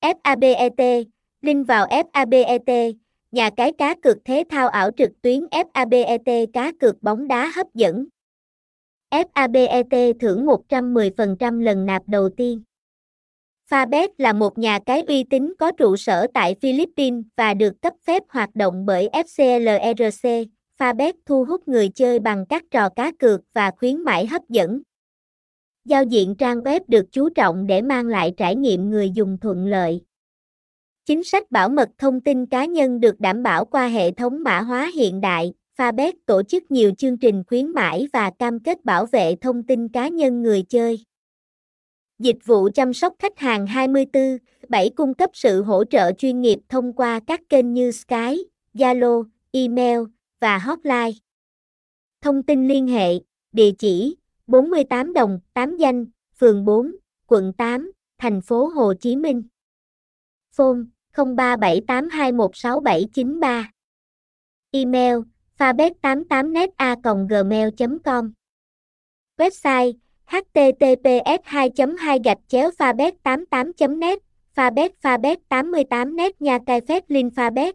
FABET, link vào FABET, nhà cái cá cược thế thao ảo trực tuyến FABET cá cược bóng đá hấp dẫn. FABET thưởng 110% lần nạp đầu tiên. Fabet là một nhà cái uy tín có trụ sở tại Philippines và được cấp phép hoạt động bởi FCLRC. Fabet thu hút người chơi bằng các trò cá cược và khuyến mãi hấp dẫn. Giao diện trang web được chú trọng để mang lại trải nghiệm người dùng thuận lợi. Chính sách bảo mật thông tin cá nhân được đảm bảo qua hệ thống mã hóa hiện đại. Fabet tổ chức nhiều chương trình khuyến mãi và cam kết bảo vệ thông tin cá nhân người chơi. Dịch vụ chăm sóc khách hàng 24, 7 cung cấp sự hỗ trợ chuyên nghiệp thông qua các kênh như Skype, Zalo, email và hotline. Thông tin liên hệ, địa chỉ 48 Đồng, 8 Danh, phường 4, quận 8, thành phố Hồ Chí Minh. Phone 0378216793. Email fabet88net.gmail.com Website https 2 2 gạch chéo fabet 88 net fabet fabet 88 net nha cai phép linh fabet